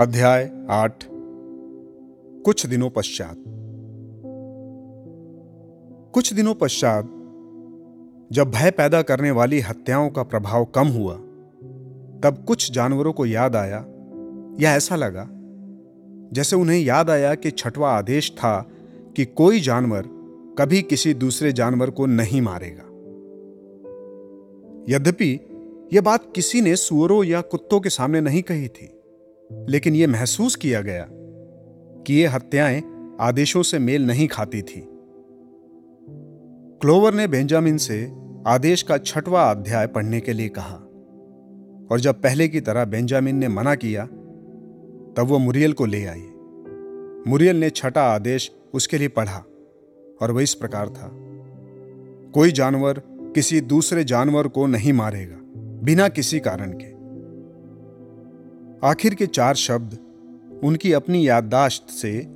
अध्याय आठ। कुछ दिनों पश्चात। कुछ दिनों पश्चात, जब भय पैदा करने वाली हत्याओं का प्रभाव कम हुआ, तब कुछ जानवरों को याद आया, या ऐसा लगा, जैसे उन्हें याद आया कि छठवा आदेश था कि कोई जानवर कभी किसी दूसरे जानवर को नहीं मारेगा। यद्यपि, यह बात किसी ने सुअरों या कुत्तों के सामने नहीं कही थी। लेकिन यह महसूस किया गया कि ये हत्याएँ आदेशों से मेल नहीं खाती थी। क्लोवर ने बेंजामिन से आदेश का छठवां अध्याय पढ़ने के लिए कहा, और जब पहले की तरह बेंजामिन ने मना किया, तब वो मुरियल को ले आई। मुरियल ने छठा आदेश उसके लिए पढ़ा, और वह इस प्रकार था, कोई जानवर किसी दूसरे जानवर को नहीं मारेगा, बिना किसी कारण के। आखिर के चार शब्द उनकी अपनी याददाश्त से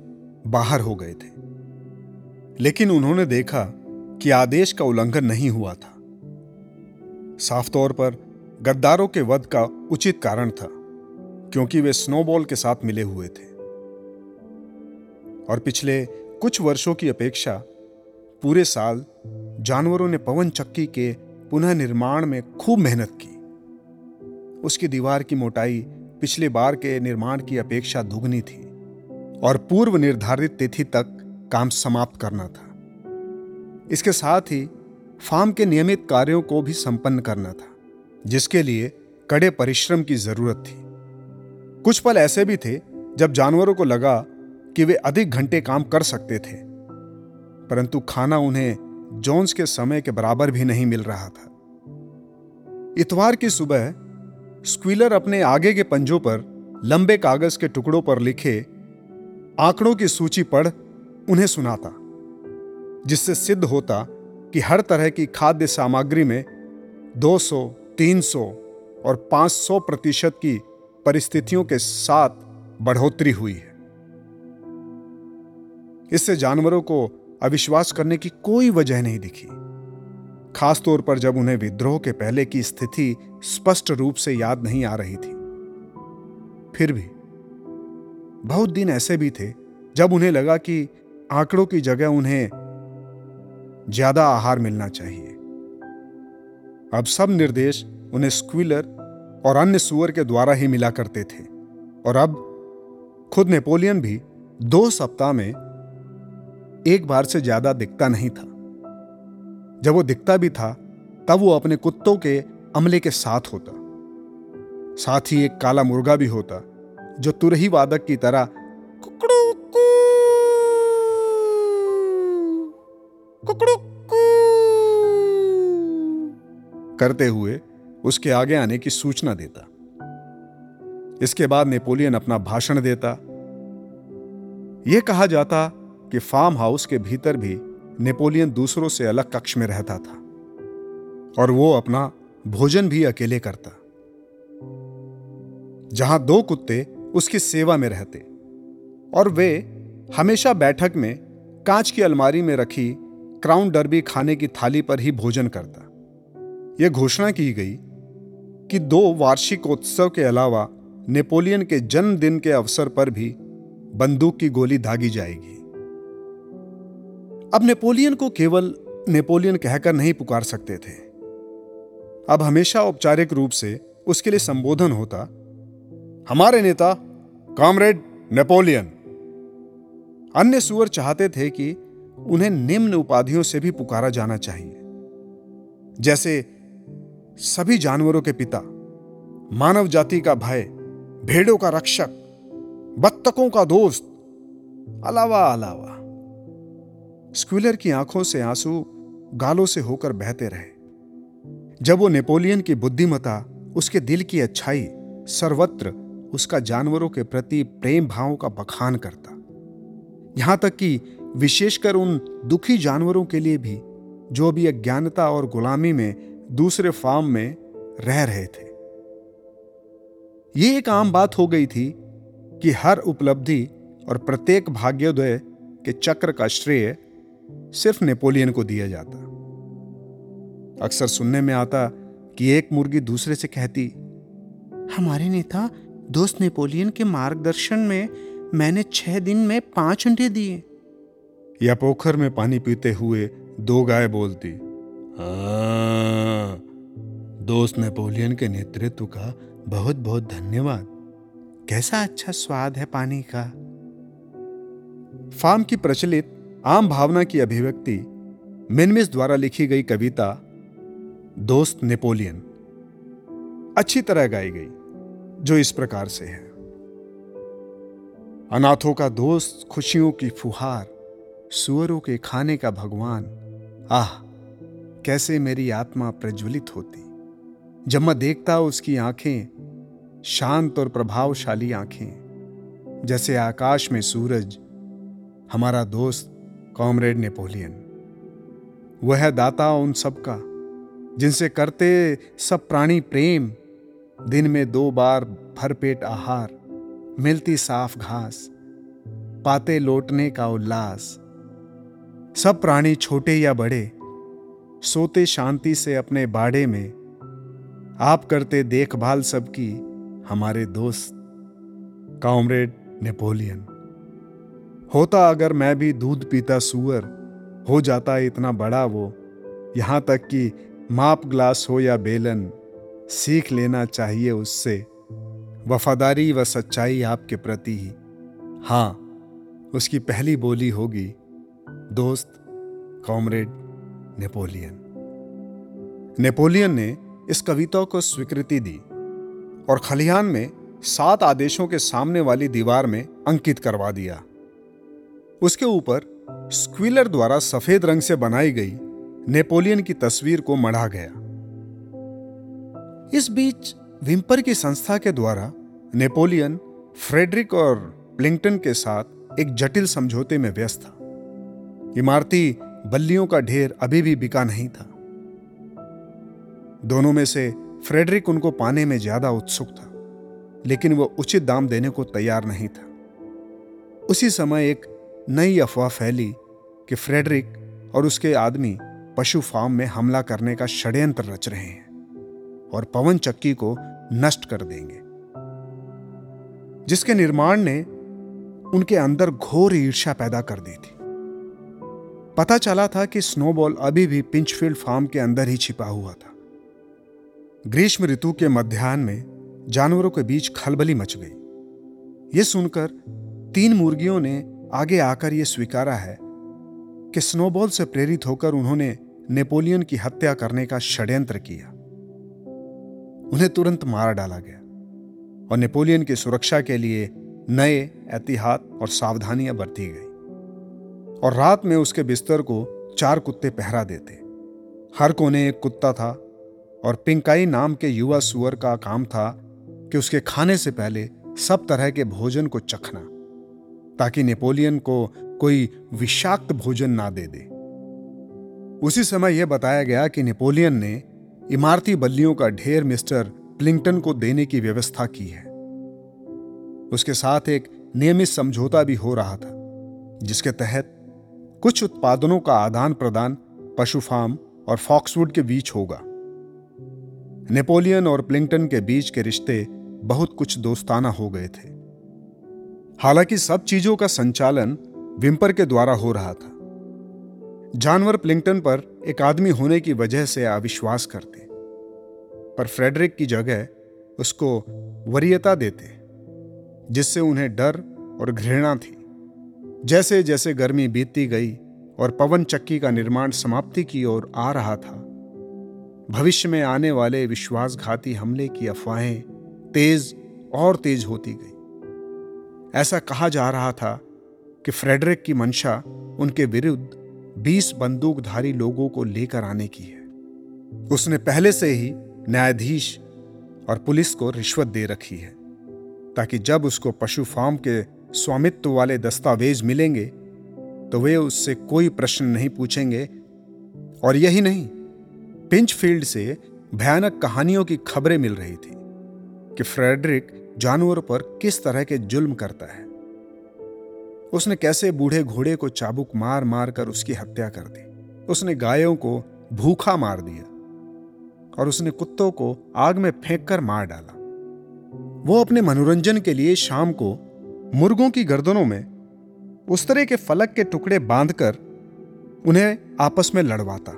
बाहर हो गए थे। लेकिन उन्होंने देखा कि आदेश का उल्लंघन नहीं हुआ था। साफ़ तौर पर गद्दारों के वध का उचित कारण था, क्योंकि वे स्नोबॉल के साथ मिले हुए थे। और पिछले कुछ वर्षों की अपेक्षा पूरे साल जानवरों ने पवन चक्की के पुनः निर्माण में खूब मेहनत की। उसकी दीवार की मोटाई पिछले बार के निर्माण की अपेक्षा दुगनी थी और पूर्व निर्धारित तिथि तक काम समाप्त करना था। इसके साथ ही फार्म के नियमित कार्यों को भी संपन्न करना था, जिसके लिए कड़े परिश्रम की ज़रूरत थी। कुछ पल ऐसे भी थे जब जानवरों को लगा कि वे अधिक घंटे काम कर सकते थे, परंतु खाना उन्हें जोन्स के समय के बराबर भी नहीं मिल रहा था। इतवार की सुबह स्क्वीलर अपने आगे के पंजों पर लंबे कागज़ के टुकड़ों पर लिखे आंकड़ों की सूची पढ़ उन्हें सुनाता जिससे सिद्ध होता कि हर तरह की खाद्य सामग्री में 200, 300 और 500 प्रतिशत की परिस्थितियों के साथ बढ़ोतरी हुई है। इससे जानवरों को अविश्वास करने की कोई वजह नहीं दिखी। खासतौर पर जब उन्हें विद्रोह के पहले की स्थिति स्पष्ट रूप से याद नहीं आ रही थी। फिर भी, बहुत दिन ऐसे भी थे जब उन्हें लगा कि आंकड़ों की जगह उन्हें ज़्यादा आहार मिलना चाहिए। अब सब निर्देश उन्हें स्क्विलर और अन्य सुअर के द्वारा ही मिला करते थे। और अब खुद नेपोलियन भी दो सप्ताह में एक बार से ज़्यादा दिखता नहीं था। जब वो दिखता भी था, तब वो अपने कुत्तों के अमले के साथ होता। साथ ही एक काला मुर्गा भी होता, जो तुरही वादक की तरह करते हुए उसके आगे आने की सूचना देता। इसके बाद नेपोलियन अपना भाषण देता। यह कहा जाता कि फार्म हाउस के भीतर भी नेपोलियन दूसरों से अलग कक्ष में रहता था और वो अपना भोजन भी अकेले करता। जहाँ दो कुत्ते उसकी सेवा में रहते और वे हमेशा बैठक में कांच की अलमारी में रखी क्राउन डर्बी खाने की थाली पर ही भोजन करता। यह घोषणा की गई कि दो वार्षिक उत्सव के अलावा नेपोलियन के जन्मदिन के अवसर पर भी बंदूक की गोली दागी जाएगी। अब नेपोलियन को केवल नेपोलियन कहकर नहीं पुकार सकते थे। अब हमेशा औपचारिक रूप से उसके लिए संबोधन होता, हमारे नेता, कॉमरेड नेपोलियन। अन्य सुअर चाहते थे कि उन्हें निम्न उपाधियों से भी पुकारा जाना चाहिए। जैसे, सभी जानवरों के पिता, मानव जाति का भय भेड़ों का रक्षक बत्तकों का दोस्त अलावा अलावा स्क्विलर की आँखों से आँसू गालों से होकर बहते रहे। जब वो नेपोलियन की बुद्धिमता, उसके दिल की अच्छाई, सर्वत्र उसका जानवरों के प्रति प्रेम भाव का बखान करता। यहाँ तक कि विशेषकर उन दुखी जानवरों के लिए भी, जो भी अज्ञानता और गुलामी में दूसरे फार्म में रह रहे थे। ये एक आम बात हो गई थी कि हर उपलब्धि और प्रत्येक भाग्योदय के चक्र का श्रेय सिर्फ़ नेपोलियन को दिया जाता। अक्सर सुनने में आता कि एक मुर्गी दूसरे से कहती हमारे नेता दोस्त नेपोलियन के मार्गदर्शन में मैंने छह दिन में पाँच अंडे दिए। या पोखर में पानी पीते हुए दो गाय बोलती हाँ, दोस्त नेपोलियन के नेतृत्व का बहुत बहुत धन्यवाद। कैसा अच्छा स्वाद है पानी का? फार्म की प्रचलित आम भावना की अभिव्यक्ति मिनमिस द्वारा लिखी गई कविता, दोस्त नेपोलियन, अच्छी तरह गाई गई, जो इस प्रकार से है। अनाथों का दोस्त, खुशियों की फुहार, सुअरों के खाने का भगवान, आह, कैसे मेरी आत्मा प्रज्वलित होती। जब मैं देखता उसकी आँखें, शांत और प्रभावशाली आँखें, जैसे आकाश में सूरज, हमारा दोस्त कॉमरेड नेपोलियन। वह दाता उन सबका, जिनसे करते सब प्राणी प्रेम। दिन में दो बार भरपेट आहार, मिलती साफ़ घास, पाते लौटने का उल्लास। सब प्राणी छोटे या बड़े, सोते शांति से अपने बाड़े में। आप करते देखभाल सबकी, हमारे दोस्त, कॉमरेड नेपोलियन। होता अगर मैं भी दूध पीता सुअर, हो जाता इतना बड़ा वो। यहाँ तक कि माप ग्लास हो या बेलन, सीख लेना चाहिए उससे। वफादारी व सच्चाई आपके प्रति ही। हाँ उसकी पहली बोली होगी, दोस्त, कॉमरेड, नेपोलियन। नेपोलियन ने इस कविता को स्वीकृति दी और खलिहान में सात आदेशों के सामने वाली दीवार में अंकित करवा दिया। उसके ऊपर स्क्विलर द्वारा सफ़ेद रंग से बनाई गई नेपोलियन की तस्वीर को मढ़ा गया। इस बीच विम्पर की संस्था के द्वारा नेपोलियन फ्रेडरिक और प्लिंगटन के साथ एक जटिल समझौते में व्यस्त था। इमारती बल्लियों का ढेर अभी भी बिका नहीं था। दोनों में से फ्रेडरिक उनको पाने में ज़्यादा उत्सुक था, लेकिन वह उचित दाम देने को तैयार नहीं था। उसी समय एक नई अफवाह फैली कि फ्रेडरिक और उसके आदमी पशु फार्म में हमला करने का षड्यंत्र रच रहे हैं और पवन चक्की को नष्ट कर देंगे। जिसके निर्माण ने उनके अंदर घोर ईर्ष्या पैदा कर दी थी। पता चला था कि स्नोबॉल अभी भी पिंचफील्ड फार्म के अंदर ही छिपा हुआ था। ग्रीष्म ऋतु के मध्यान्ह में जानवरों के बीच खलबली मच गई। यह सुनकर तीन मुर्गियों ने आगे आकर यह स्वीकारा है कि स्नोबॉल से प्रेरित होकर उन्होंने नेपोलियन की हत्या करने का षड्यंत्र किया। उन्हें तुरंत मार डाला गया और नेपोलियन की सुरक्षा के लिए नए एहतियात और सावधानियाँ बरती गई और रात में उसके बिस्तर को चार कुत्ते पहरा देते। हर कोने एक कुत्ता था और पिंकाई नाम के युवा सुअर का काम था कि उसके खाने से पहले सब तरह के भोजन को चखना। ताकि नेपोलियन को कोई विषाक्त भोजन ना दे दे। उसी समय यह बताया गया कि नेपोलियन ने इमारती बल्लियों का ढेर मिस्टर प्लिंगटन को देने की व्यवस्था की है। उसके साथ एक नियमित समझौता भी हो रहा था, जिसके तहत कुछ उत्पादनों का आदान प्रदान पशु फार्म और फॉक्सवुड के बीच होगा। नेपोलियन और प्लिंगटन के बीच के रिश्ते बहुत कुछ दोस्ताना हो गए थे। हालाँकि सब चीज़ों का संचालन विम्पर के द्वारा हो रहा था। जानवर प्लिंगटन पर एक आदमी होने की वजह से अविश्वास करते, पर फ्रेडरिक की जगह उसको वरीयता देते, जिससे उन्हें डर और घृणा थी। जैसे जैसे गर्मी बीतती गई और पवन चक्की का निर्माण समाप्ति की ओर आ रहा था, भविष्य में आने वाले विश्वासघाती हमले की अफवाहें तेज और तेज होती गई। ऐसा कहा जा रहा था कि फ्रेडरिक की मंशा उनके विरुद्ध बीस बंदूकधारी लोगों को लेकर आने की है। उसने पहले से ही न्यायाधीश और पुलिस को रिश्वत दे रखी है, ताकि जब उसको पशु फार्म के स्वामित्व वाले दस्तावेज़ मिलेंगे तो वे उससे कोई प्रश्न नहीं पूछेंगे। और यही नहीं पिंच फ़ील्ड से भयानक कहानियों की खबरें मिल रही थी कि फ्रेडरिक जानवरों पर किस तरह के जुल्म करता है? उसने कैसे बूढ़े घोड़े को चाबुक मार मार कर उसकी हत्या कर दी? उसने गायों को भूखा मार दिया और उसने कुत्तों को आग में फेंक कर मार डाला। वो अपने मनोरंजन के लिए शाम को मुर्गों की गर्दनों में उस तरह के फलक के टुकड़े बांधकर उन्हें आपस में लड़वाता।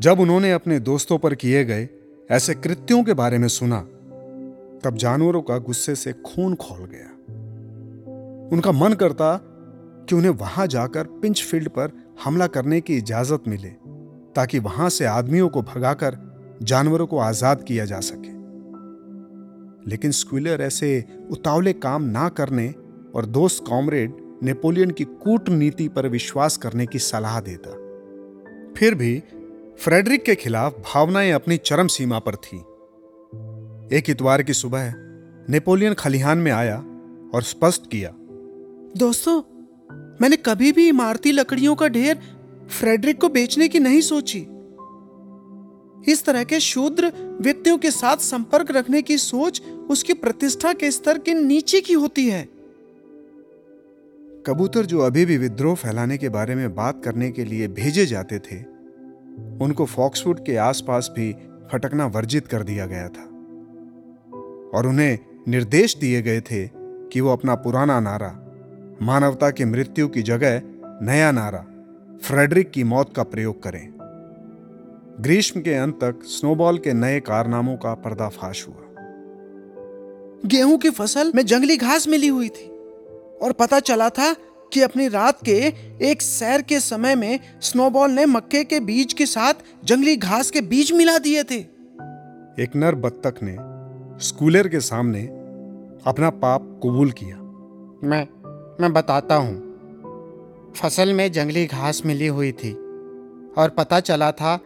जब उन्होंने अपने दोस्तों पर किए गए ऐसे कृत्यों के बारे में सुना तब जानवरों का गुस्से से खून खोल गया। उनका मन करता कि उन्हें वहाँ जाकर पिंच फ़ील्ड पर हमला करने की इजाज़त मिले, ताकि वहाँ से आदमियों को भगाकर जानवरों को आज़ाद किया जा सके। लेकिन स्क्विलर ऐसे उतावले काम ना करने और दोस्त कॉमरेड नेपोलियन की कूटनीति पर विश्वास करने की सलाह देता। फिर भी फ्रेडरिक के खिलाफ भावनाएँ अपनी चरम सीमा पर थी। एक इतवार की सुबह नेपोलियन खलिहान में आया और स्पष्ट किया, दोस्तों, मैंने कभी भी इमारती लकड़ियों का ढेर फ्रेडरिक को बेचने की नहीं सोची। इस तरह के शूद्र व्यक्तियों के साथ संपर्क रखने की सोच उसकी प्रतिष्ठा के स्तर के नीचे की होती है। कबूतर जो अभी भी विद्रोह फैलाने के बारे में बात करने के लिए भेजे जाते थे, उनको फॉक्सवुड के आसपास भी फटकना वर्जित कर दिया गया था। और उन्हें निर्देश दिए गए थे कि वो अपना पुराना नारा, मानवता की मृत्यु की जगह नया नारा, फ्रेडरिक की मौत का प्रयोग करें। ग्रीष्म के अंत तक स्नोबॉल के नए कारनामों का पर्दाफाश हुआ। गेहूँ की फ़सल में जंगली घास मिली हुई थी और पता चला था कि अपनी रात के एक सैर के समय में स्नोबॉल ने मक्के के बीज के साथ जंगली घास के बीज मिला दिए थे। एक नर बत्तख ने स्कूलर के सामने अपना पाप कबूल किया। मैं मैं बताता हूँ। फ़सल में जंगली घास मिली हुई थी और पता चला था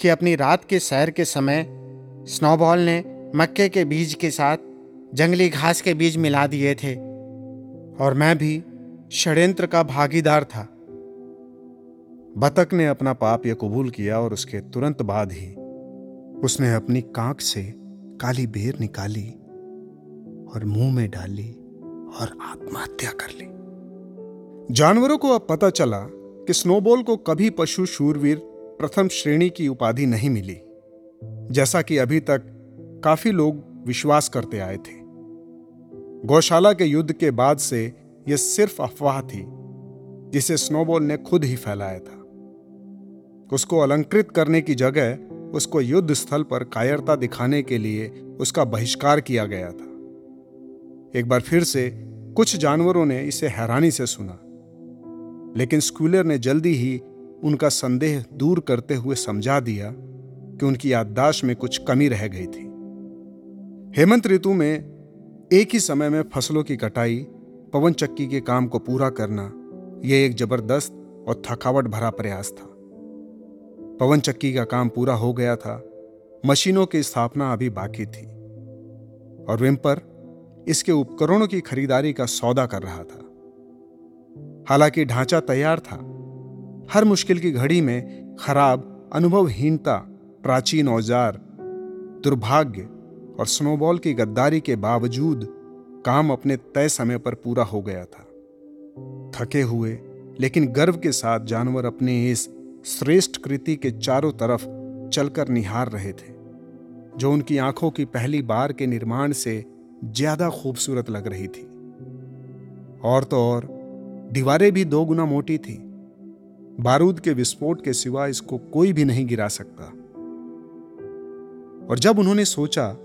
कि अपनी रात के सैर के समय स्नोबॉल ने मक्के के बीज के साथ जंगली घास के बीज मिला दिए थे और मैं भी षड्यंत्र का भागीदार था। बतख ने अपना पाप यह कबूल किया और उसके तुरंत बाद ही उसने अपनी कांख से काली बेर निकाली और मुँह में डाली और आत्महत्या कर ली। जानवरों को अब पता चला कि स्नोबॉल को कभी पशु शूरवीर प्रथम श्रेणी की उपाधि नहीं मिली, जैसा कि अभी तक काफ़ी लोग विश्वास करते आए थे। गौशाला के युद्ध के बाद से यह सिर्फ़ अफवाह थी, जिसे स्नोबॉल ने खुद ही फैलाया था। उसको अलंकृत करने की जगह उसको युद्ध स्थल पर कायरता दिखाने के लिए उसका बहिष्कार किया गया था। एक बार फिर से कुछ जानवरों ने इसे हैरानी से सुना। लेकिन स्कूलर ने जल्दी ही उनका संदेह दूर करते हुए समझा दिया कि उनकी याददाश्त में कुछ कमी रह गई थी। हेमंत ऋतु में एक ही समय में फ़सलों की कटाई, पवन चक्की के काम को पूरा करना यह एक ज़बरदस्त और थकावट भरा प्रयास था। पवन चक्की का काम पूरा हो गया था। मशीनों की स्थापना अभी बाकी थी। और विम्पर इसके उपकरणों की खरीदारी का सौदा कर रहा था। हालाँकि ढांचा तैयार था, हर मुश्किल की घड़ी में खराब, अनुभवहीनता, प्राचीन औज़ार, दुर्भाग्य और स्नोबॉल की गद्दारी के बावजूद काम अपने तय समय पर पूरा हो गया था। थके हुए, लेकिन गर्व के साथ जानवर अपने इस श्रेष्ठ कृति के चारों तरफ़ चलकर निहार रहे थे, जो उनकी आँखों की पहली बार के निर्माण से ज़्यादा खूबसूरत लग रही थी। और तो और, दीवारें भी दो गुना मोटी थी। बारूद के विस्फोट के सिवा इसको कोई भी नहीं गिरा सकता। और जब उन्होंने सोचा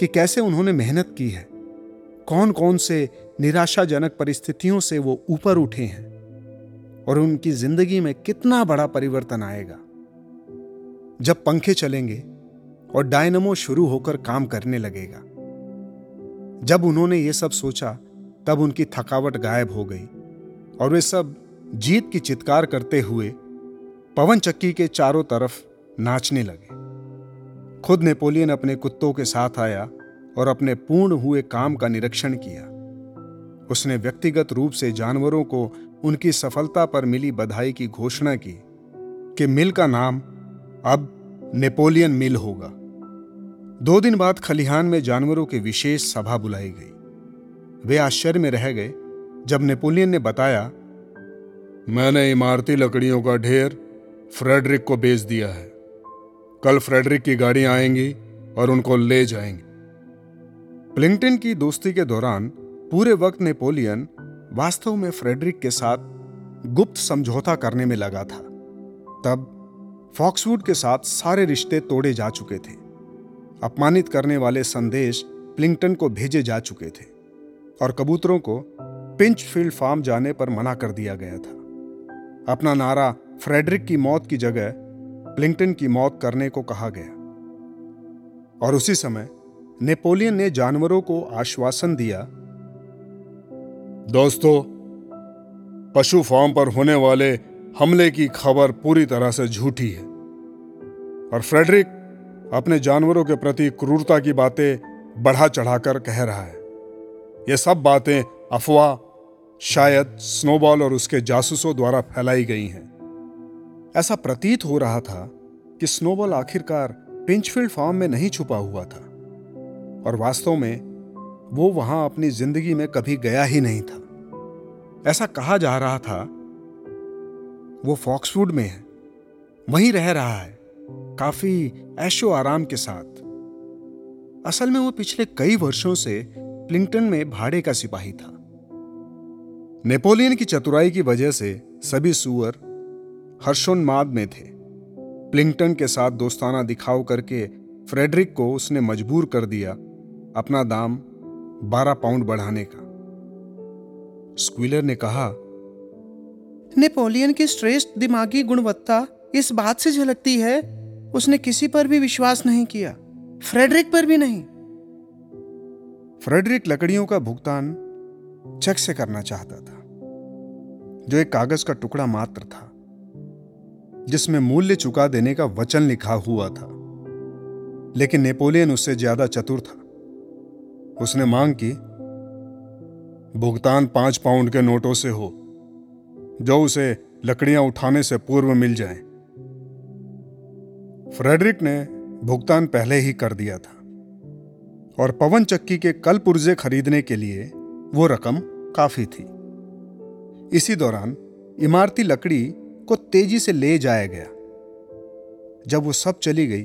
कि कैसे उन्होंने मेहनत की है कौन कौन से निराशाजनक परिस्थितियों से वो ऊपर उठे हैं और उनकी ज़िंदगी में कितना बड़ा परिवर्तन आएगा। जब पंखे चलेंगे और डायनमो शुरू होकर काम करने लगेगा। जब उन्होंने ये सब सोचा, तब उनकी थकावट गायब हो गई और वे सब जीत की चित्कार करते हुए पवन चक्की के चारों तरफ़ नाचने लगे। खुद नेपोलियन अपने कुत्तों के साथ आया और अपने पूर्ण हुए काम का निरीक्षण किया। उसने व्यक्तिगत रूप से जानवरों को उनकी सफलता पर मिली बधाई की घोषणा की कि मिल का नाम अब नेपोलियन मिल होगा। दो दिन बाद खलिहान में जानवरों की विशेष सभा बुलाई गई। वे आश्चर्य में रह गए जब नेपोलियन ने बताया, मैंने इमारती लकड़ियों का ढेर फ्रेडरिक को बेच दिया है। कल फ्रेडरिक की गाड़ी आएँगी और उनको ले जाएँगी। प्लिंगटन की दोस्ती के दौरान पूरे वक्त नेपोलियन वास्तव में फ्रेडरिक के साथ गुप्त समझौता करने में लगा था। तब फॉक्सवुड के साथ सारे रिश्ते तोड़े जा चुके थे। अपमानित करने वाले संदेश प्लिंगटन को भेजे जा चुके थे और कबूतरों को पिंचफील्ड फार्म जाने पर मना कर दिया गया था। अपना नारा फ्रेडरिक की मौत की जगह प्लिंगटन की मौत करने को कहा गया। और उसी समय नेपोलियन ने जानवरों को आश्वासन दिया दोस्तों, पशु फार्म पर होने वाले हमले की खबर पूरी तरह से झूठी है। और फ्रेडरिक अपने जानवरों के प्रति क्रूरता की बातें बढ़ा चढ़ाकर कह रहा है। ये सब बातें अफवाह, शायद स्नोबॉल और उसके जासूसों द्वारा फैलाई गई हैं। ऐसा प्रतीत हो रहा था कि स्नोबॉल आखिरकार पिंचफील्ड फार्म में नहीं छुपा हुआ था। और वास्तव में वो वहाँ अपनी ज़िंदगी में कभी गया ही नहीं था। ऐसा कहा जा रहा था, वो फॉक्सवुड में है, वहीं रह रहा है, काफ़ी ऐशो आराम के साथ। असल में वो पिछले कई वर्षों से प्लिंगटन में भाड़े का सिपाही था। नेपोलियन की चतुराई की वजह से सभी सुअर हर्षोन्माद में थे। प्लिंगटन के साथ दोस्ताना दिखाव करके फ्रेडरिक को उसने मजबूर कर दिया, अपना दाम 12 पाउंड बढ़ाने का। स्क्वीलर ने कहा नेपोलियन की श्रेष्ठ दिमागी गुणवत्ता इस बात से झलकती है उसने किसी पर भी विश्वास नहीं किया फ्रेडरिक पर भी नहीं। फ्रेडरिक लकड़ियों का भुगतान चेक से करना चाहता था जो एक कागज़ का टुकड़ा मात्र था जिसमें मूल्य चुका देने का वचन लिखा हुआ था लेकिन नेपोलियन उससे ज़्यादा चतुर था। उसने मांग की, भुगतान पाँच पाउंड के नोटों से हो, जो उसे लकड़ियाँ उठाने से पूर्व मिल जाए। फ्रेडरिक ने भुगतान पहले ही कर दिया था, और पवन चक्की के कल पुर्जे खरीदने के लिए वो रकम काफ़ी थी। इसी दौरान इमारती लकड़ी को तेज़ी से ले जाया गया। जब वो सब चली गई,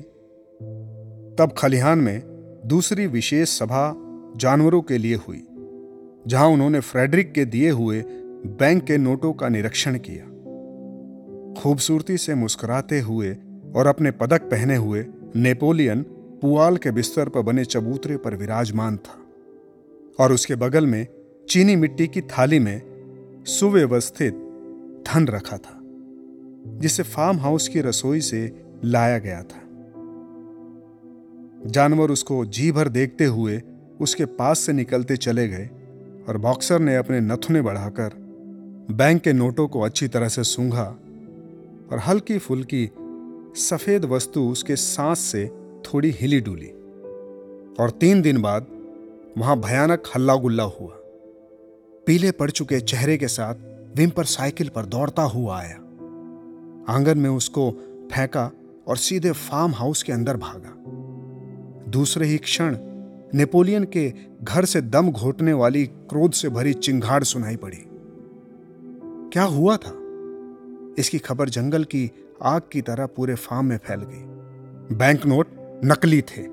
तब खलिहान में दूसरी विशेष सभा जानवरों के लिए हुई, जहाँ उन्होंने फ्रेडरिक के दिए हुए बैंक के नोटों का निरीक्षण किया। खूबसूरती से मुस्कुराते हुए और अपने पदक पहने हुए नेपोलियन पुआल के बिस्तर पर बने चबूतरे पर विराजमान था और उसके बगल में चीनी मिट्टी की थाली में सुव्यवस्थित धन रखा था, जिसे फार्म हाउस की रसोई से लाया गया था। जानवर उसको जी भर देखते हुए उसके पास से निकलते चले गए और बॉक्सर ने अपने नथुने बढ़ाकर बैंक के नोटों को अच्छी तरह से सूंघा और हल्की फुल्की सफ़ेद वस्तु उसके सांस से थोड़ी हिली डुली और तीन दिन बाद वहाँ भयानक हल्ला गुल्ला हुआ। पीले पड़ चुके चेहरे के साथ विम्पर साइकिल पर दौड़ता हुआ आया। आँगन में उसको फेंका और सीधे फार्म हाउस के अंदर भागा। दूसरे ही क्षण नेपोलियन के घर से दम घोटने वाली क्रोध से भरी चिंगाड़ सुनाई पड़ी। क्या हुआ था? इसकी खबर जंगल की आग की तरह पूरे फार्म में फैल गई। बैंक नोट नकली थे।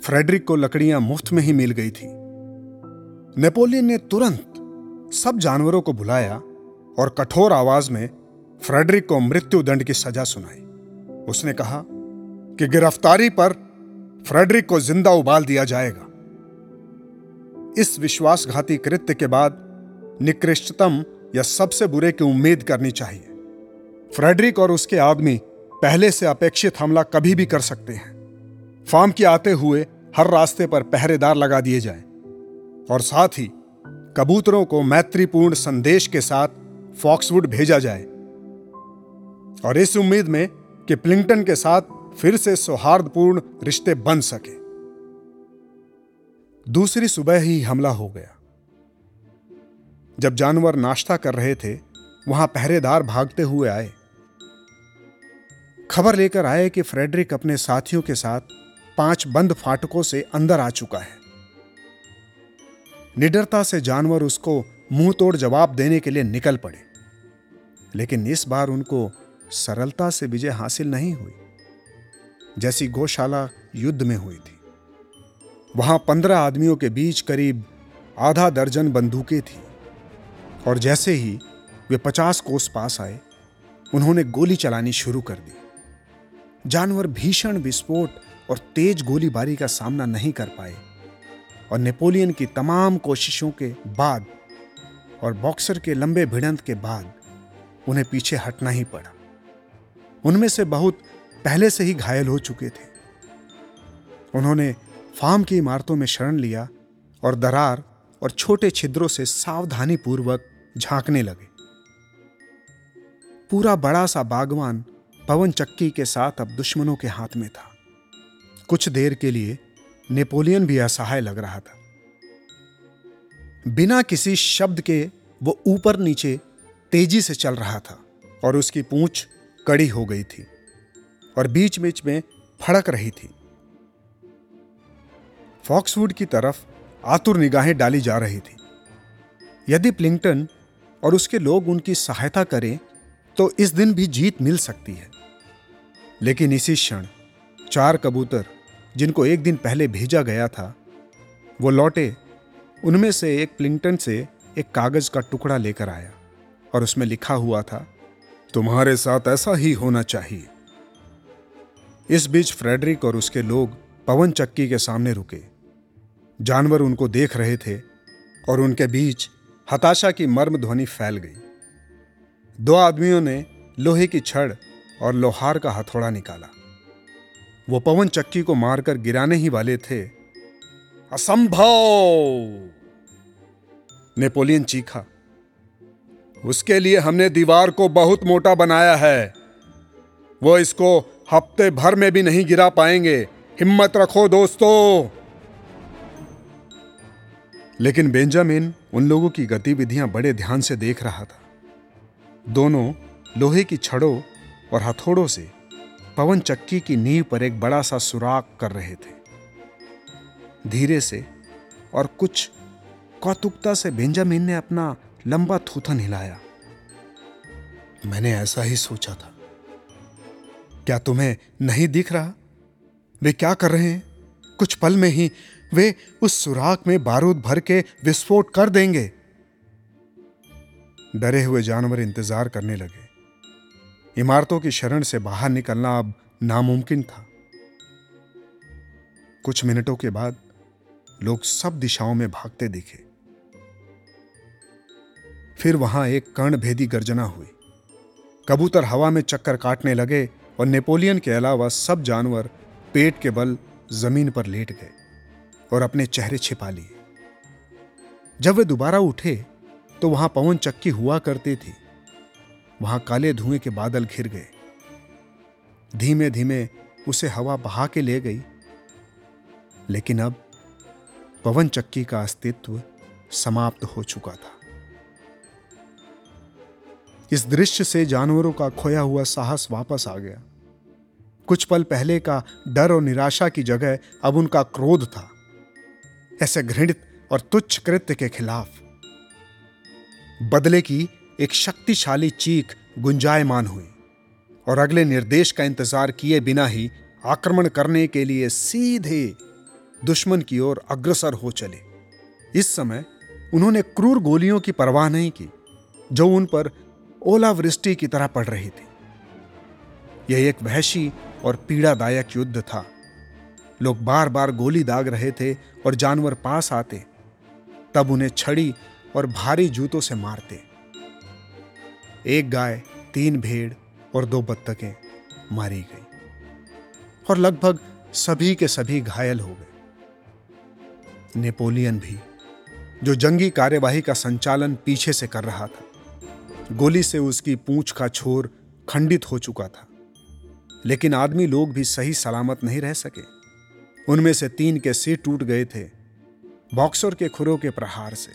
फ्रेडरिक को लकड़ियाँ मुफ़्त में ही मिल गई थी। नेपोलियन ने तुरंत सब जानवरों को बुलाया और कठोर आवाज़ में फ्रेडरिक को मृत्यु दंड की सजा सुनाई। उसने कहा कि गिरफ्तारी पर फ्रेडरिक को ज़िंदा उबाल दिया जाएगा। इस विश्वासघाती कृत्य के बाद निकृष्टतम या सबसे बुरे की उम्मीद करनी चाहिए। फ्रेडरिक और उसके आदमी पहले से अपेक्षित हमला कभी भी कर सकते हैं। फार्म के आते हुए हर रास्ते पर पहरेदार लगा दिए जाएँ और साथ ही कबूतरों को मैत्रीपूर्ण संदेश के साथ फॉक्सवुड भेजा जाए। और इस उम्मीद में कि प्लिंगटन के साथ फिर से सौहार्दपूर्ण रिश्ते बन सके। दूसरी सुबह ही हमला हो गया। जब जानवर नाश्ता कर रहे थे, वहाँ पहरेदार भागते हुए आए। खबर लेकर आए कि फ्रेडरिक अपने साथियों के साथ पाँच बंद फाटकों से अंदर आ चुका है। निडरता से जानवर उसको मुँह तोड़ जवाब देने के लिए निकल पड़े, लेकिन इस बार उनको सरलता से विजय हासिल नहीं हुई। जैसी गौशाला युद्ध में हुई थी। वहाँ पंद्रह आदमियों के बीच करीब आधा दर्जन बंदूकें थी। और जैसे ही वे पचास कोस पास आए, उन्होंने गोली चलानी शुरू कर दी। जानवर भीषण विस्फोट और तेज गोलीबारी का सामना नहीं कर पाए और नेपोलियन की तमाम कोशिशों के बाद और बॉक्सर के लंबे भिड़ंत के बाद उन्हें पीछे हटना ही पड़ा। उनमें से बहुत पहले से ही घायल हो चुके थे। उन्होंने फार्म की इमारतों में शरण लिया और दरार और छोटे छिद्रों से सावधानी पूर्वक झांकने लगे। पूरा बड़ा सा बागवान पवन चक्की के साथ अब दुश्मनों के हाथ में था। कुछ देर के लिए नेपोलियन भी असहाय लग रहा था। बिना किसी शब्द के वो ऊपर नीचे तेज़ी से चल रहा था और उसकी पूंछ कड़ी हो गई थी। और बीच बीच में फड़क रही थी। फॉक्सवुड की तरफ़ आतुर निगाहें डाली जा रही थी। यदि प्लिंगटन और उसके लोग उनकी सहायता करें तो इस दिन भी जीत मिल सकती है। लेकिन इसी क्षण चार कबूतर, जिनको एक दिन पहले भेजा गया था, वो लौटे, उनमें से एक प्लिंगटन से एक कागज़ का टुकड़ा लेकर आया और उसमें लिखा हुआ था, तुम्हारे साथ ऐसा ही होना चाहिए। इस बीच फ्रेडरिक और उसके लोग पवन चक्की के सामने रुके। जानवर उनको देख रहे थे और उनके बीच हताशा की मर्म ध्वनि फैल गई। दो आदमियों ने लोहे की छड़ और लोहार का हथौड़ा निकाला। वो पवन चक्की को मारकर गिराने ही वाले थे। असंभव! नेपोलियन चीखा। उसके लिए हमने दीवार को बहुत मोटा बनाया है। वो इसको हफ़्ते भर में भी नहीं गिरा पाएँगे। हिम्मत रखो दोस्तों। लेकिन बेंजामिन उन लोगों की गतिविधियाँ बड़े ध्यान से देख रहा था। दोनों लोहे की छड़ों और हथौड़ों से पवन चक्की की नींव पर एक बड़ा सा सुराख कर रहे थे। धीरे से और कुछ कौतुकता से बेंजामिन ने अपना लंबा थूथन हिलाया। मैंने ऐसा ही सोचा था। क्या तुम्हें नहीं दिख रहा? वे क्या कर रहे हैं? कुछ पल में ही वे उस सुराख में बारूद भर के विस्फोट कर देंगे। डरे हुए जानवर इंतज़ार करने लगे। इमारतों की शरण से बाहर निकलना अब नामुमकिन था। कुछ मिनटों के बाद लोग सब दिशाओं में भागते दिखे। फिर वहाँ एक कर्णभेदी गर्जना हुई। कबूतर हवा में चक्कर काटने लगे और नेपोलियन के अलावा सब जानवर पेट के बल ज़मीन पर लेट गए और अपने चेहरे छिपा लिए। जब वे दोबारा उठे तो वहाँ पवन चक्की हुआ करती थी। वहाँ काले धुएँ के बादल घिर गए। धीमे धीमे उसे हवा बहा के ले गई। लेकिन अब पवन चक्की का अस्तित्व समाप्त हो चुका था। इस दृश्य से जानवरों का खोया हुआ साहस वापस आ गया। कुछ पल पहले का डर और निराशा की जगह अब उनका क्रोध था। ऐसे घृणित और तुच्छ कृत्य के खिलाफ। बदले की एक शक्तिशाली चीख गुंजायमान हुई और अगले निर्देश का इंतज़ार किए बिना ही आक्रमण करने के लिए सीधे दुश्मन की ओर अग्रसर हो चले। इस समय उन्होंने क्रूर गोलियों की परवाह नहीं की, जो उन पर ओलावृष्टि की तरह पड़ रही थी। यह एक वहशी और पीड़ादायक युद्ध था। लोग बार बार गोली दाग रहे थे और जानवर पास आते। तब उन्हें छड़ी और भारी जूतों से मारते। एक गाय, तीन भेड़ और दो बत्तखें मारी गई और लगभग सभी के सभी घायल हो गए। नेपोलियन भी, जो जंगी कार्यवाही का संचालन पीछे से कर रहा था, गोली से उसकी पूंछ का छोर खंडित हो चुका था। लेकिन आदमी लोग भी सही सलामत नहीं रह सके। उनमें से तीन के सिर टूट गए थे, बॉक्सर के खुरों के प्रहार से।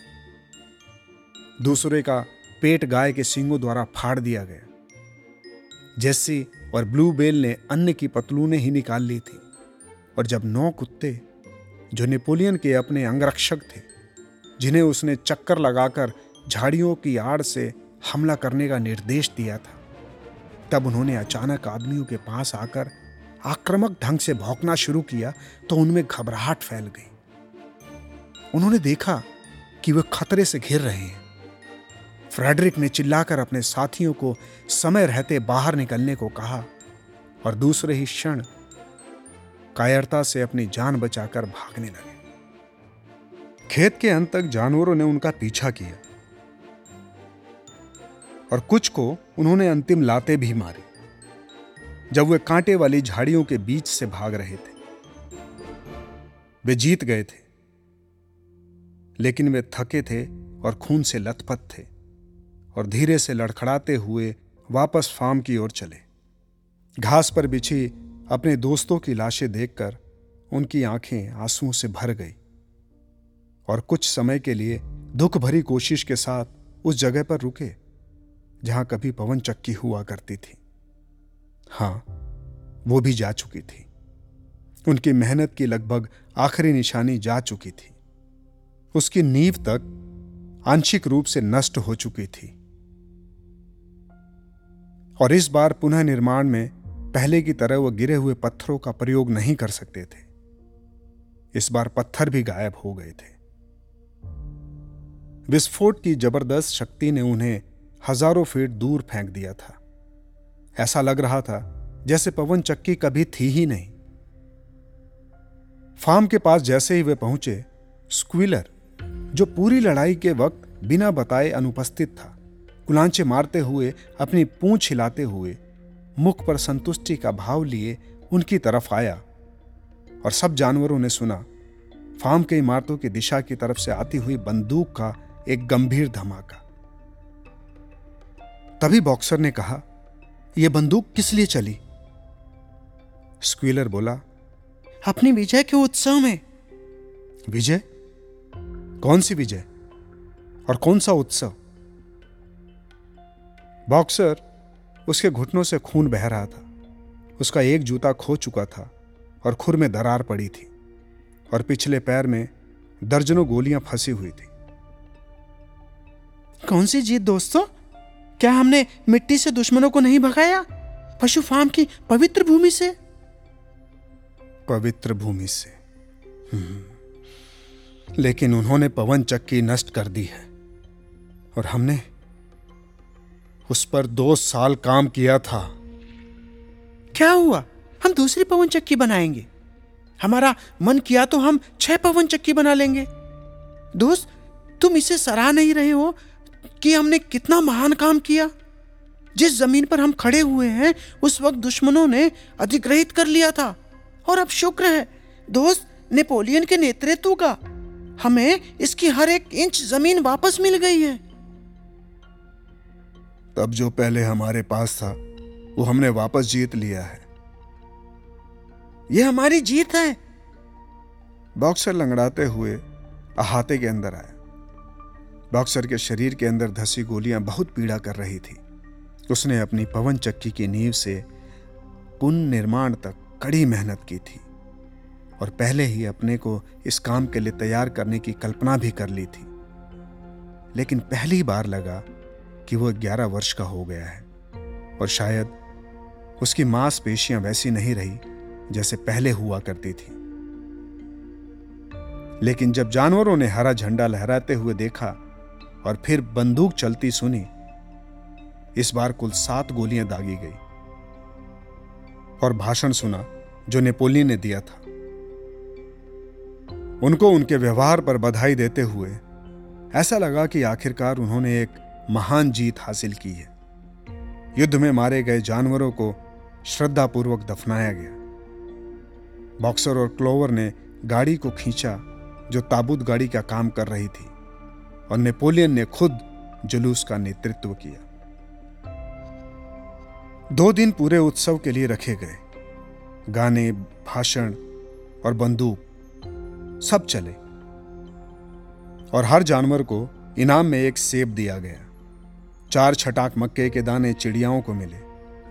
दूसरे का पेट गाय के सिंगों द्वारा फाड़ दिया गया। जेस्सी और ब्लू बेल ने अन्य की पतलूने ही निकाल ली थी, और जब नौ कुत्ते, जो नेपोलियन के अपने अंगरक्षक थे, जिन्हें उसने चक्कर लगाकर झाड़ियों की आड़ से हमला करने का निर्देश दिया था तब उन्होंने अचानक आदमियों के पास आकर आक्रामक ढंग से भौंकना शुरू किया तो उनमें घबराहट फैल गई। उन्होंने देखा कि वे खतरे से घिर रहे हैं। फ्रेडरिक ने चिल्लाकर अपने साथियों को समय रहते बाहर निकलने को कहा और दूसरे ही क्षण कायरता से अपनी जान बचाकर भागने लगे। खेत के अंत तक जानवरों ने उनका पीछा किया। और कुछ को उन्होंने अंतिम लाते भी मारी, जब वे कांटे वाली झाड़ियों के बीच से भाग रहे थे। वे जीत गए थे, लेकिन वे थके थे और खून से लथपथ थे और धीरे से लड़खड़ाते हुए वापस फार्म की ओर चले। घास पर बिछी अपने दोस्तों की लाशें देखकर उनकी आँखें आंसुओं से भर गई और कुछ समय के लिए दुख भरी कोशिश के साथ उस जगह पर रुके। जहाँ कभी पवन चक्की हुआ करती थी। हाँ, वो भी जा चुकी थी। उनकी मेहनत की लगभग आखिरी निशानी जा चुकी थी। उसकी नींव तक आंशिक रूप से नष्ट हो चुकी थी। और इस बार पुनः निर्माण में पहले की तरह वह गिरे हुए पत्थरों का प्रयोग नहीं कर सकते थे। इस बार पत्थर भी गायब हो गए थे। विस्फोट की ज़बरदस्त शक्ति ने उन्हें हज़ारों फीट दूर फेंक दिया था। ऐसा लग रहा था जैसे पवन चक्की कभी थी ही नहीं। फार्म के पास जैसे ही वे पहुँचे, स्क्विलर, जो पूरी लड़ाई के वक्त बिना बताए अनुपस्थित था, कुलांचे मारते हुए, अपनी पूंछ हिलाते हुए, मुख पर संतुष्टि का भाव लिए उनकी तरफ़ आया। और सब जानवरों ने सुना, फार्म के इमारतों की दिशा की तरफ़ से आती हुई बंदूक का एक गंभीर धमाका। तभी बॉक्सर ने कहा यह बंदूक किस लिए चली? स्क्वीलर बोला, अपनी विजय के उत्सव में। विजय? कौन सी विजय? और कौन सा उत्सव? बॉक्सर उसके घुटनों से खून बह रहा था। उसका एक जूता खो चुका था और खुर में दरार पड़ी थी और पिछले पैर में दर्जनों गोलियाँ फंसी हुई थी। कौन सी जीत दोस्तों? क्या हमने मिट्टी से दुश्मनों को नहीं भगाया? पशु फार्म की पवित्र भूमि से? पवित्र भूमि से। हम्म। लेकिन उन्होंने पवन चक्की नष्ट कर दी है। और हमने उस पर दो साल काम किया था। क्या हुआ? हम दूसरी पवन चक्की बनाएँगे। हमारा मन किया तो हम छह पवन चक्की बना लेंगे। दोस्त तुम इसे सराह नहीं रहे हो? कि हमने कितना महान काम किया। जिस ज़मीन पर हम खड़े हुए हैं, उस वक्त दुश्मनों ने अधिग्रहित कर लिया था। और अब शुक्र है, दोस्त नेपोलियन के नेतृत्व का। हमें इसकी हर एक इंच ज़मीन वापस मिल गई है। तब जो पहले हमारे पास था, वो हमने वापस जीत लिया है। ये हमारी जीत है। बॉक्सर लंगड़ाते हुए अहाते के अंदर आया। बॉक्सर के शरीर के अंदर धसी गोलियाँ बहुत पीड़ा कर रही थी। उसने अपनी पवन चक्की की नींव से पुनर्निर्माण तक कड़ी मेहनत की थी और पहले ही अपने को इस काम के लिए तैयार करने की कल्पना भी कर ली थी। लेकिन पहली बार लगा कि वह ग्यारह वर्ष का हो गया है और शायद उसकी मांसपेशियाँ वैसी नहीं रही जैसे पहले हुआ करती थी। लेकिन जब जानवरों ने हरा झंडा लहराते हुए देखा और फिर बंदूक चलती सुनी। इस बार कुल सात गोलियाँ दागी गई। और भाषण सुना जो नेपोलियन ने दिया था। उनको उनके व्यवहार पर बधाई देते हुए ऐसा लगा कि आखिरकार उन्होंने एक महान जीत हासिल की है। युद्ध में मारे गए जानवरों को श्रद्धापूर्वक दफनाया गया। बॉक्सर और क्लोवर ने गाड़ी को खींचा जो ताबूत गाड़ी का काम कर रही थी। और नेपोलियन ने खुद जुलूस का नेतृत्व किया। दो दिन पूरे उत्सव के लिए रखे गए। गाने, भाषण और बंदूक सब चले। और हर जानवर को इनाम में एक सेब दिया गया। चार छटाक मक्के के दाने चिड़ियाओं को मिले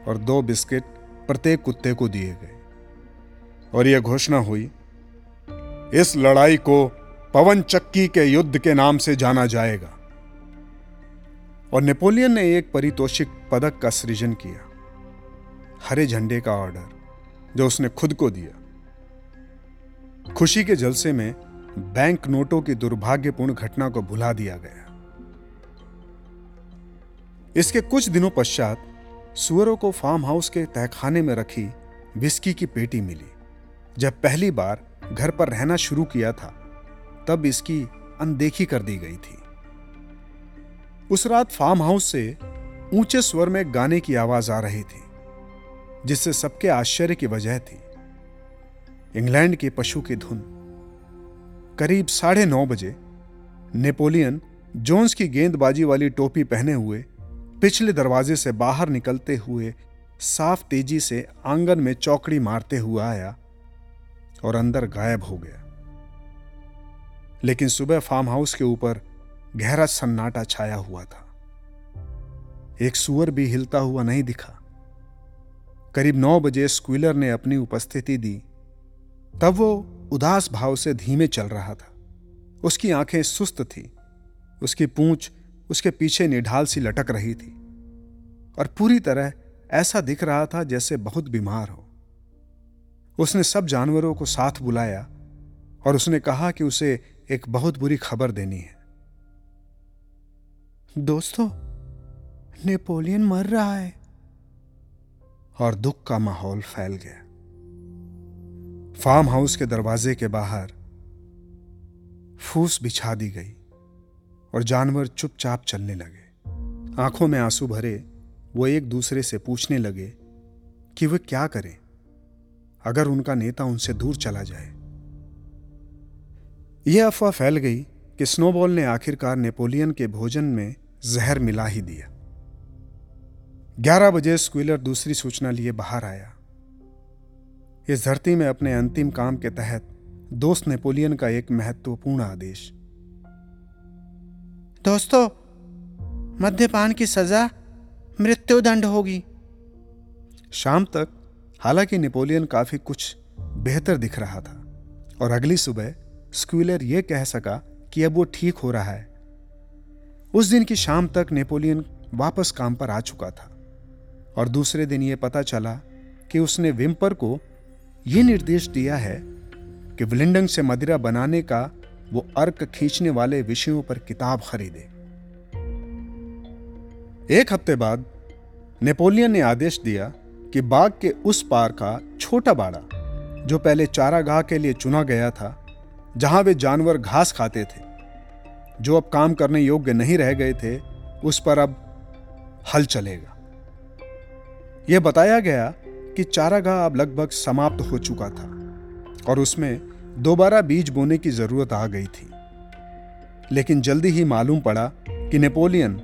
और दो बिस्किट प्रत्येक कुत्ते को दिए गए। और यह घोषणा हुई, इस लड़ाई को पवन चक्की के युद्ध के नाम से जाना जाएगा। और नेपोलियन ने एक परितोषिक पदक का सृजन किया। हरे झंडे का ऑर्डर, जो उसने खुद को दिया। खुशी के जलसे में बैंक नोटों की दुर्भाग्यपूर्ण घटना को भुला दिया गया। इसके कुछ दिनों पश्चात सुअरों को फार्म हाउस के तहखाने में रखी विस्की की पेटी मिली, जब पहली बार घर पर रहना शुरू किया था। तब इसकी अनदेखी कर दी गई थी। उस रात फार्म हाउस से ऊँचे स्वर में गाने की आवाज़ आ रही थी, जिससे सबके आश्चर्य की वजह थी। इंग्लैंड के पशु की धुन। करीब साढ़े नौ बजे नेपोलियन जोन्स की गेंदबाजी वाली टोपी पहने हुए पिछले दरवाजे से बाहर निकलते हुए साफ़ तेज़ी से आँगन में चौकड़ी मारते हुए आया और अंदर गायब हो गया। लेकिन सुबह फार्म हाउस के ऊपर गहरा सन्नाटा छाया हुआ था। एक सुअर भी हिलता हुआ नहीं दिखा। करीब नौ बजे स्क्विलर ने अपनी उपस्थिति दी। तब वो उदास भाव से धीमे चल रहा था। उसकी आँखें सुस्त थी। उसकी पूंछ उसके पीछे निढाल सी लटक रही थी। और पूरी तरह ऐसा दिख रहा था जैसे बहुत बीमार हो। उसने सब जानवरों को साथ बुलाया और उसने कहा कि उसे एक बहुत बुरी खबर देनी है। दोस्तों, नेपोलियन मर रहा है। और दुख का माहौल फैल गया। फार्म हाउस के दरवाजे के बाहर फूस बिछा दी गई और जानवर चुपचाप चलने लगे। आँखों में आँसू भरे, वो एक दूसरे से पूछने लगे कि वे क्या करें? अगर उनका नेता उनसे दूर चला जाए यह अफवाह फैल गई कि स्नोबॉल ने आखिरकार नेपोलियन के भोजन में जहर मिला ही दिया। ग्यारह बजे स्क्विलर दूसरी सूचना लिए बाहर आया। इस धरती में अपने अंतिम काम के तहत दोस्त नेपोलियन का एक महत्वपूर्ण आदेश। दोस्तों मद्यपान की सजा मृत्युदंड होगी। शाम तक हालाँकि नेपोलियन काफ़ी कुछ बेहतर दिख रहा था और अगली सुबह स्क्विलर यह कह सका कि अब वो ठीक हो रहा है। उस दिन की शाम तक नेपोलियन वापस काम पर आ चुका था और दूसरे दिन यह पता चला कि उसने विम्पर को यह निर्देश दिया है कि विलिंडंग से मदिरा बनाने का वो अर्क खींचने वाले विषयों पर किताब खरीदे। एक हफ़्ते बाद नेपोलियन ने आदेश दिया कि बाग के उस पार का छोटा बाड़ा, जो पहले चारागाह के लिए चुना गया था जहाँ वे जानवर घास खाते थे, जो अब काम करने योग्य नहीं रह गए थे, उस पर अब हल चलेगा। यह बताया गया कि चारागाह अब लगभग समाप्त हो चुका था और उसमें दोबारा बीज बोने की ज़रूरत आ गई थी। लेकिन जल्दी ही मालूम पड़ा कि नेपोलियन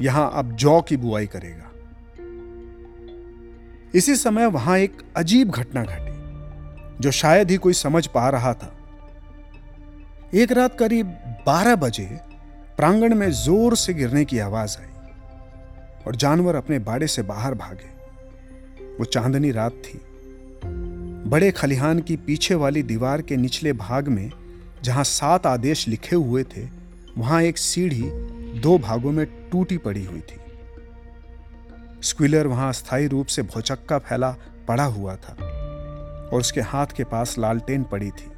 यहाँ अब जौ की बुआई करेगा। इसी समय वहाँ एक अजीब घटना घटी, जो शायद ही कोई समझ पा रहा था। एक रात करीब बारह बजे प्रांगण में ज़ोर से गिरने की आवाज़ आई और जानवर अपने बाड़े से बाहर भागे। वो चांदनी रात थी। बड़े खलिहान की पीछे वाली दीवार के निचले भाग में जहाँ सात आदेश लिखे हुए थे, वहाँ एक सीढ़ी दो भागों में टूटी पड़ी हुई थी। स्क्विलर वहाँ स्थायी रूप से भौचक्का फैला पड़ा हुआ था और उसके हाथ के पास लालटेन पड़ी थी।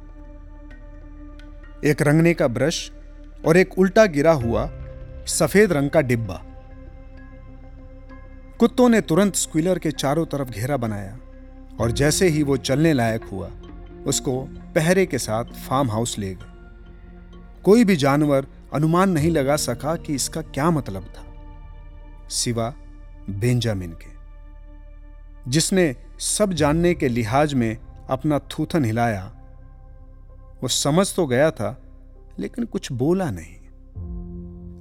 एक रंगने का ब्रश और एक उल्टा गिरा हुआ सफ़ेद रंग का डिब्बा। कुत्तों ने तुरंत स्क्विलर के चारों तरफ़ घेरा बनाया और जैसे ही वो चलने लायक हुआ, उसको पहरे के साथ फार्म हाउस ले गए। कोई भी जानवर अनुमान नहीं लगा सका कि इसका क्या मतलब था। सिवा बेंजामिन के, जिसने सब जानने के लिहाज में अपना थूथन हिलाया वो समझ तो गया था, लेकिन कुछ बोला नहीं।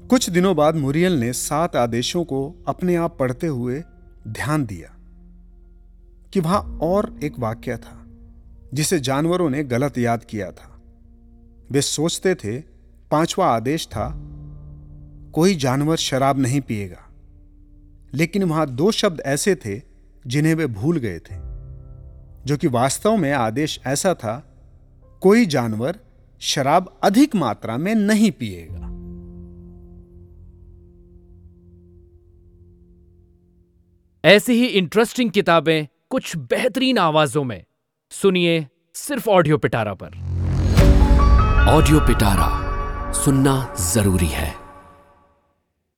कुछ दिनों बाद मुरियल ने सात आदेशों को अपने आप पढ़ते हुए ध्यान दिया कि वहाँ और एक वाक्य था, जिसे जानवरों ने गलत याद किया था। वे सोचते थे, पांचवा आदेश था, कोई जानवर शराब नहीं पिएगा। लेकिन वहाँ दो शब्द ऐसे थे जिन्हें वे भूल गए थे, जो कि वास्तव में आदेश ऐसा था कोई जानवर शराब अधिक मात्रा में नहीं पिएगा। ऐसी ही इंटरेस्टिंग किताबें कुछ बेहतरीन आवाजों में। सुनिए सिर्फ़ ऑडियो पिटारा पर। ऑडियो पिटारा सुनना ज़रूरी है।